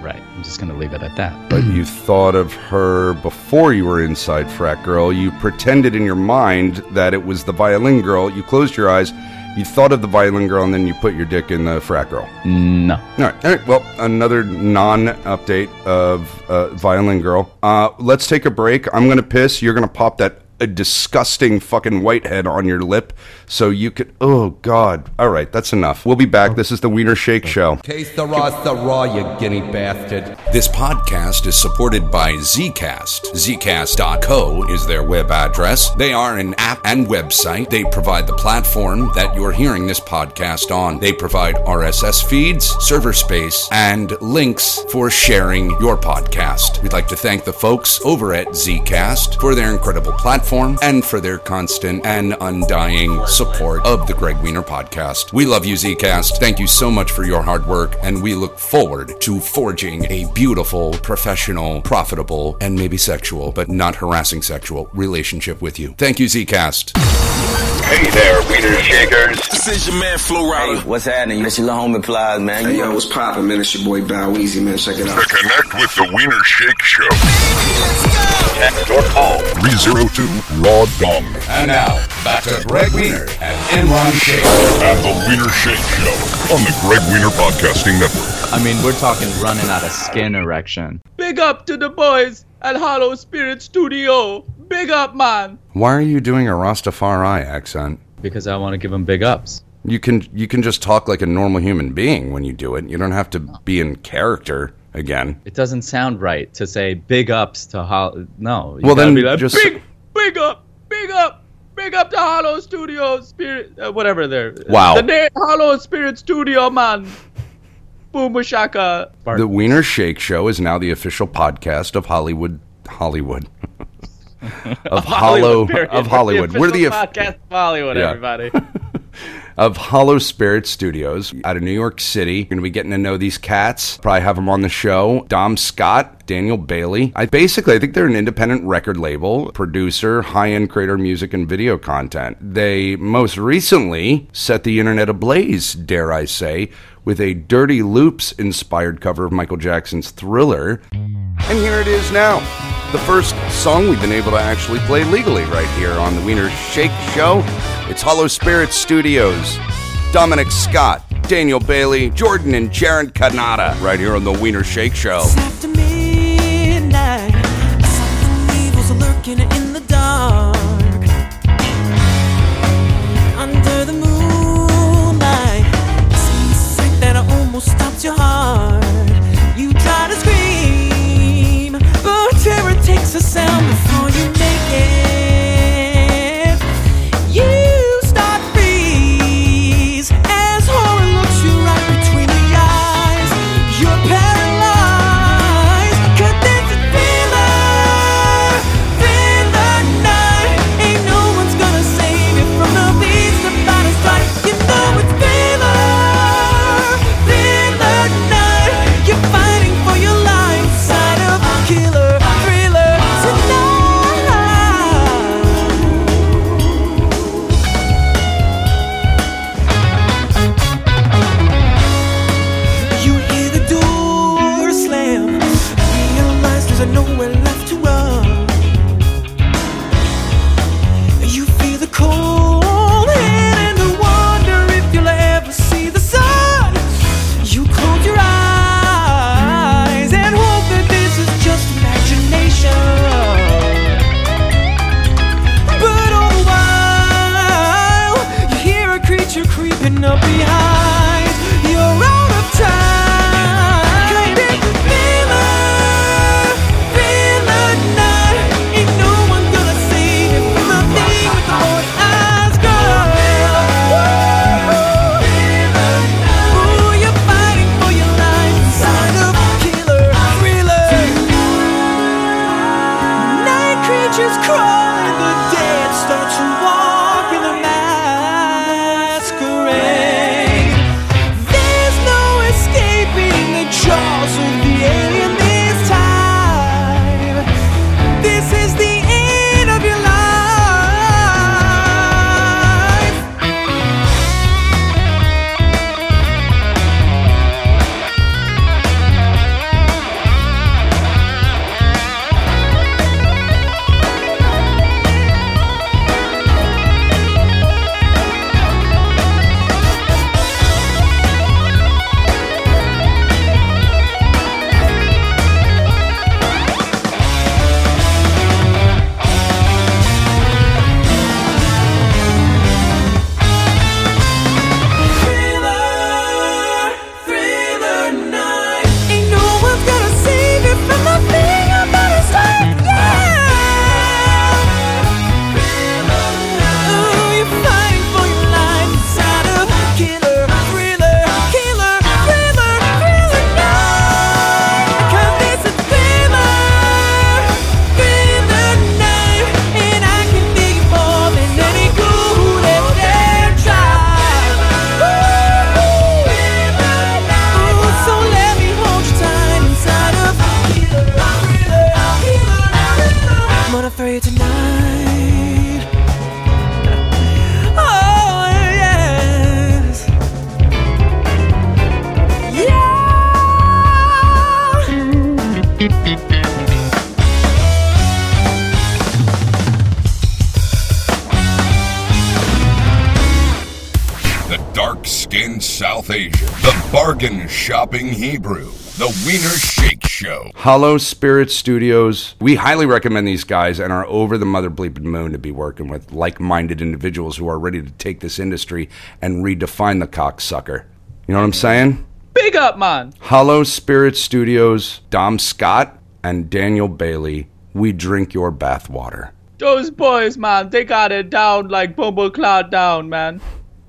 Speaker 6: Right. I'm just gonna leave it at that.
Speaker 5: but you thought of her before you were inside Frat Girl. You pretended in your mind that it was the violin girl. You closed your eyes. You thought of the violin girl, and then you put your dick in the Frat Girl.
Speaker 6: No.
Speaker 5: All right. All right. Well, another non-update of uh, Violin Girl. Uh, let's take a break. I'm gonna piss. You're gonna pop that a disgusting fucking whitehead on your lip, so you could. Oh God. All right. That's enough. We'll be back. This is the Wiener Shake Show.
Speaker 4: Taste the raw, the raw, you guinea bastard.
Speaker 7: This podcast is supported by Zcast. Zcast.co is their web address. They are an app and website. They provide the platform that you're hearing this podcast on. They provide RSS feeds, server space, and links for sharing your podcast. We'd like to thank the folks over at Zcast for their incredible platform and for their constant and undying support of the Greg Wiener podcast. We love you, Zcast. Thank you so much for your hard work, and we look forward to forging a beautiful, professional, profitable, and maybe sexual, but not harassing sexual relationship with you. Thank you, Zcast.
Speaker 2: Hey there, Wiener Shakers.
Speaker 8: This is your man Flo Rida.
Speaker 9: Hey, what's happening? It's your little homie Plies, man.
Speaker 10: Hey, yo, what's poppin', man? It's your boy Bow Weezy, man. Check it out.
Speaker 3: To connect with the Wiener Shake Show.
Speaker 2: Text or call
Speaker 3: 302 Raw Dong.
Speaker 5: And now, back to Greg Wiener and Imran Shake.
Speaker 3: And the Wiener Shake Show on the Greg Wiener Podcasting Network.
Speaker 6: I mean, we're talking running out of skin erection. Big up to the boys at Hollow Spirit Studio. Big up, man.
Speaker 4: Why are you doing a Rastafari accent?
Speaker 6: Because I want to give them big ups.
Speaker 4: You can you can just talk like a normal human being when you do it. You don't have to be in character again.
Speaker 6: It doesn't sound right to say big ups to Hollow. No. you
Speaker 4: Well, then
Speaker 6: be like,
Speaker 4: just-
Speaker 6: big, big up, big up, big up to Hollow Studio Spirit, uh, whatever they're.
Speaker 4: Wow.
Speaker 6: The name Hollow Spirit Studio, man. Boom shaka.
Speaker 4: The Wiener Shake Show is now the official podcast of Hollywood Hollywood. <laughs> of Hollow
Speaker 6: period.
Speaker 4: of Hollywood.
Speaker 6: We're
Speaker 4: We're
Speaker 6: the podcast of Hollywood,
Speaker 4: Yeah.
Speaker 6: everybody. <laughs>
Speaker 4: of Hollow Spirit Studios out of New York City. You're going to be getting to know these cats. Probably have them on the show. Dom Scott, Daniel Bailey. I basically I think they're an independent record label, producer, high-end creator music and video content. They most recently set the internet ablaze, dare I say, with a Dirty Loops inspired cover of Michael Jackson's Thriller. And here it is now. The first song we've been able to actually play legally right here on the Wiener Shake Show. It's Hollow Spirit Studios. Dominic Scott, Daniel Bailey, Jordan and Jaron Kanata right here on the Wiener Shake Show.
Speaker 5: Hollow Spirit Studios. We highly recommend these guys and are over the mother bleeping moon to be working with like minded individuals who are ready to take this industry and redefine the cocksucker. You know what I'm saying?
Speaker 6: Big up, man.
Speaker 5: Hollow Spirit Studios, Dom Scott, and Daniel Bailey. We drink your bathwater.
Speaker 6: Those boys, man, they got it down like Bumble Cloud down, man.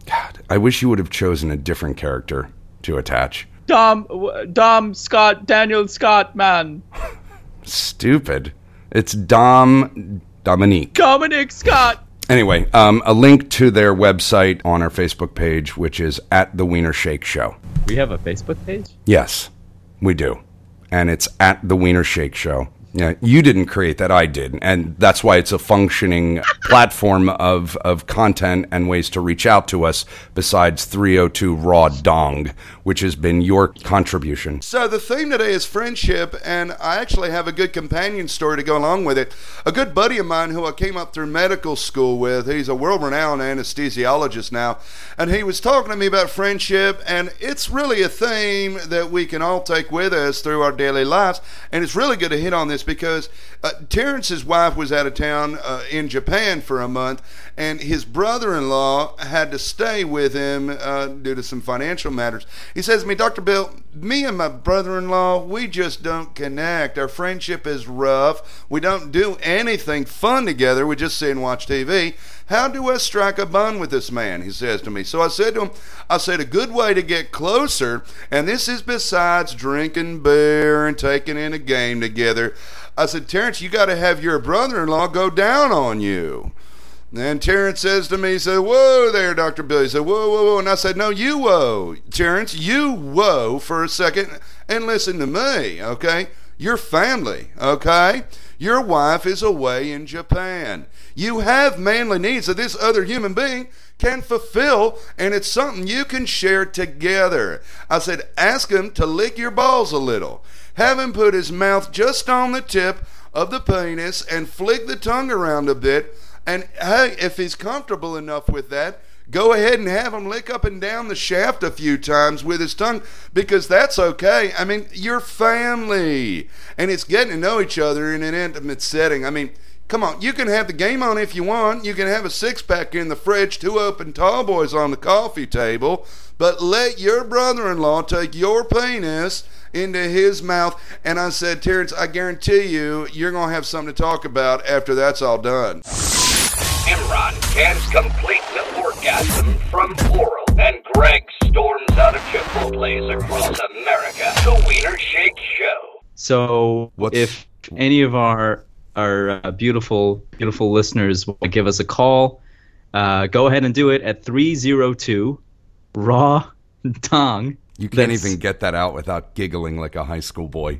Speaker 5: God, I wish you would have chosen a different character to attach.
Speaker 6: Dom, Dom Scott, Daniel Scott, man.
Speaker 5: Stupid. It's Dom Dominique.
Speaker 6: Dominic Scott.
Speaker 5: Anyway, um, a link to their website on our Facebook page, which is at the Wiener Shake Show.
Speaker 6: We have a Facebook page?
Speaker 5: Yes, we do. And it's at the Wiener Shake Show. Yeah, you didn't create that, I did. And that's why it's a functioning platform of, of content and ways to reach out to us besides 302 Raw Dong, which has been your contribution.
Speaker 11: So the theme today is friendship, and I actually have a good companion story to go along with it. A good buddy of mine who I came up through medical school with, he's a world-renowned anesthesiologist now, and he was talking to me about friendship, and it's really a theme that we can all take with us through our daily lives, and it's really good to hit on this because uh, Terrence's wife was out of town uh, in Japan for a month, and his brother-in-law had to stay with him uh, due to some financial matters. He says to me, Dr. Bill, me and my brother-in-law, we just don't connect. Our friendship is rough. We don't do anything fun together. We just sit and watch TV. How do I strike a bond with this man? He says to me. So I said to him, I said, a good way to get closer, and this is besides drinking beer and taking in a game together. I said, Terrence, you got to have your brother in law go down on you. And Terrence says to me, he said, Whoa there, Dr. Bill. He said, Whoa, whoa, whoa. And I said, No, you whoa. Terrence, you whoa for a second and listen to me, okay? Your family, okay? Your wife is away in Japan. You have manly needs that this other human being can fulfill, and it's something you can share together. I said, Ask him to lick your balls a little. Have him put his mouth just on the tip of the penis and flick the tongue around a bit. And hey, if he's comfortable enough with that, go ahead and have him lick up and down the shaft a few times with his tongue because that's okay. I mean, you're family and it's getting to know each other in an intimate setting. I mean, come on, you can have the game on if you want. You can have a six pack in the fridge, two open tall boys on the coffee table, but let your brother in law take your penis into his mouth. And I said, Terrence, I guarantee you, you're going to have something to talk about after that's all done.
Speaker 2: Imran can't complete the orgasm from oral, and Greg storms out of Chipotle's across America. The Wiener Shake Show.
Speaker 6: So if any of our our uh, beautiful beautiful listeners want to give us a call, uh, go ahead and do it at 302 raw dong.
Speaker 5: You can't
Speaker 6: That's-
Speaker 5: even get that out without giggling like a high school boy.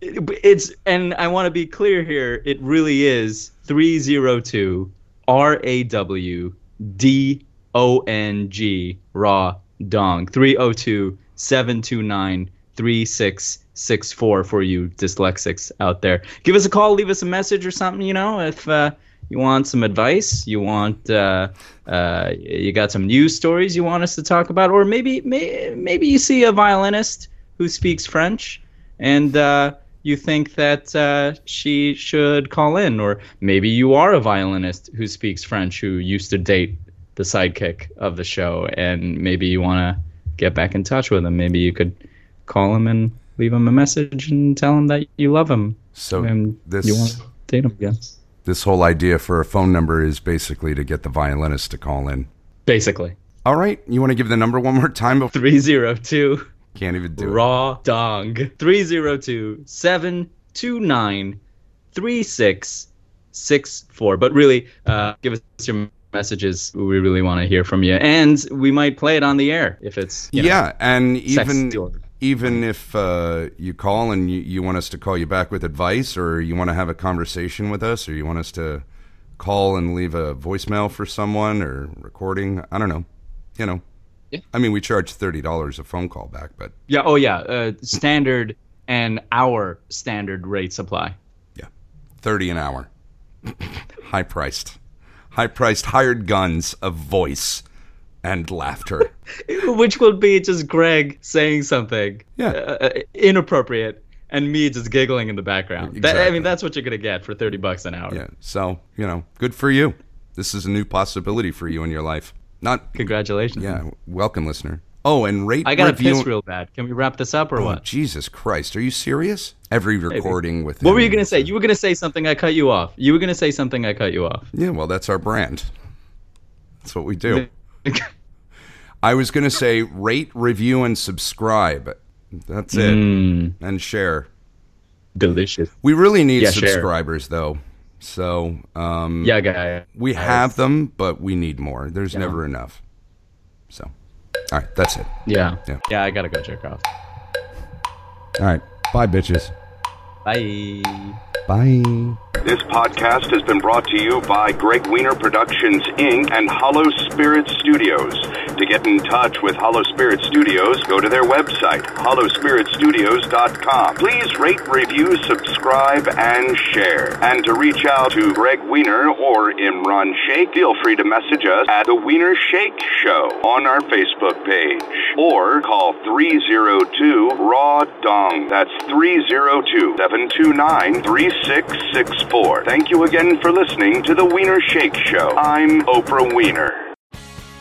Speaker 6: It's and I want to be clear here. It really is 302 R A W D O N G raw dong 302 729 3664 for you dyslexics out there. Give us a call, leave us a message or something, you know, if uh, you want some advice, you want uh, uh, you got some news stories you want us to talk about or maybe may, maybe you see a violinist who speaks French and uh, you think that uh, she should call in, or maybe you are a violinist who speaks French who used to date the sidekick of the show, and maybe you want to get back in touch with him. Maybe you could call him and leave him a message and tell him that you love him.
Speaker 5: So
Speaker 6: and
Speaker 5: this-
Speaker 6: you want to date him again.
Speaker 5: This whole idea for a phone number is basically to get the violinist to call in.
Speaker 6: Basically.
Speaker 5: All right, you want to give the number one more time?
Speaker 6: Three zero two.
Speaker 5: Can't even do it.
Speaker 6: Raw dong. 302 729 3664. But really, uh, give us your messages. We really want to hear from you. And we might play it on the air if it's. you know,
Speaker 5: yeah, and even
Speaker 6: or-
Speaker 5: even if uh, you call and you, you want us to call you back with advice, or you want to have a conversation with us, or you want us to call and leave a voicemail for someone or recording, I don't know, you know.
Speaker 6: Yeah.
Speaker 5: I mean, we charge thirty dollars a phone call back, but
Speaker 6: Yeah. Oh, yeah. Uh, standard and our standard rate supply.
Speaker 5: Yeah, thirty an hour, high priced, high priced hired guns of voice and laughter. <laughs>
Speaker 6: Which will be just Greg saying something
Speaker 5: Yeah.
Speaker 6: uh, inappropriate and me just giggling in the background. That- I mean, that's what you're going to get for 30 bucks an hour.
Speaker 5: Yeah. So, you know, good for you. This is a new possibility for you in your life. Not
Speaker 6: Congratulations.
Speaker 5: Yeah, welcome listener. Oh, and rate
Speaker 6: I got
Speaker 5: review
Speaker 6: piss real bad. Can we wrap this up or
Speaker 5: Oh,
Speaker 6: what?
Speaker 5: Jesus Christ, are you serious? Every recording with
Speaker 6: What were you going to say? You were going to say something. I cut you off. You were going to say something. I cut you off.
Speaker 5: Yeah, well, that's our brand. That's what we do. <laughs> I was going to say rate, review, and subscribe. That's it.
Speaker 6: Mm.
Speaker 5: And share.
Speaker 6: Delicious.
Speaker 5: We really need
Speaker 6: Yeah, share.
Speaker 5: subscribers, though. So, um,
Speaker 6: Yeah, guy.
Speaker 5: we have them, but we need more. There's never enough. So, all right, that's it.
Speaker 6: Yeah.
Speaker 5: Yeah.
Speaker 6: Yeah, I got to go jerk off.
Speaker 5: All right, bye, bitches.
Speaker 6: Bye.
Speaker 5: Bye.
Speaker 12: This podcast has been brought to you by Greg Wiener Productions, Inc. and Hollow Spirit Studios. To get in touch with Hollow Spirit Studios, go to their website, hollowspiritstudios.com. Please rate, review, subscribe, and share. And to reach out to Greg Wiener or Imran Sheikh, feel free to message us at The Wiener Shake Show on our Facebook page. Or call 302 Raw Dong. That's 302 729 3664. Thank you again for listening to The Wiener Shake Show. I'm Oprah Wiener.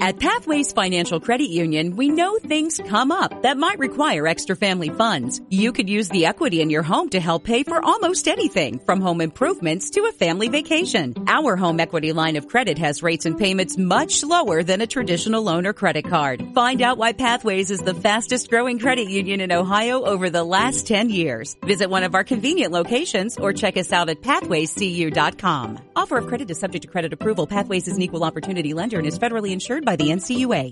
Speaker 13: At Pathways Financial Credit Union, we know things come up that might require extra family funds. You could use the equity in your home to help pay for almost anything, from home improvements to a family vacation. Our home equity line of credit has rates and payments much lower than a traditional loan or credit card. Find out why Pathways is the fastest growing credit union in Ohio over the last 10 years. Visit one of our convenient locations or check us out at pathwayscu.com. Offer of credit is subject to credit approval. Pathways is an equal opportunity lender and is federally insured by the NCUA.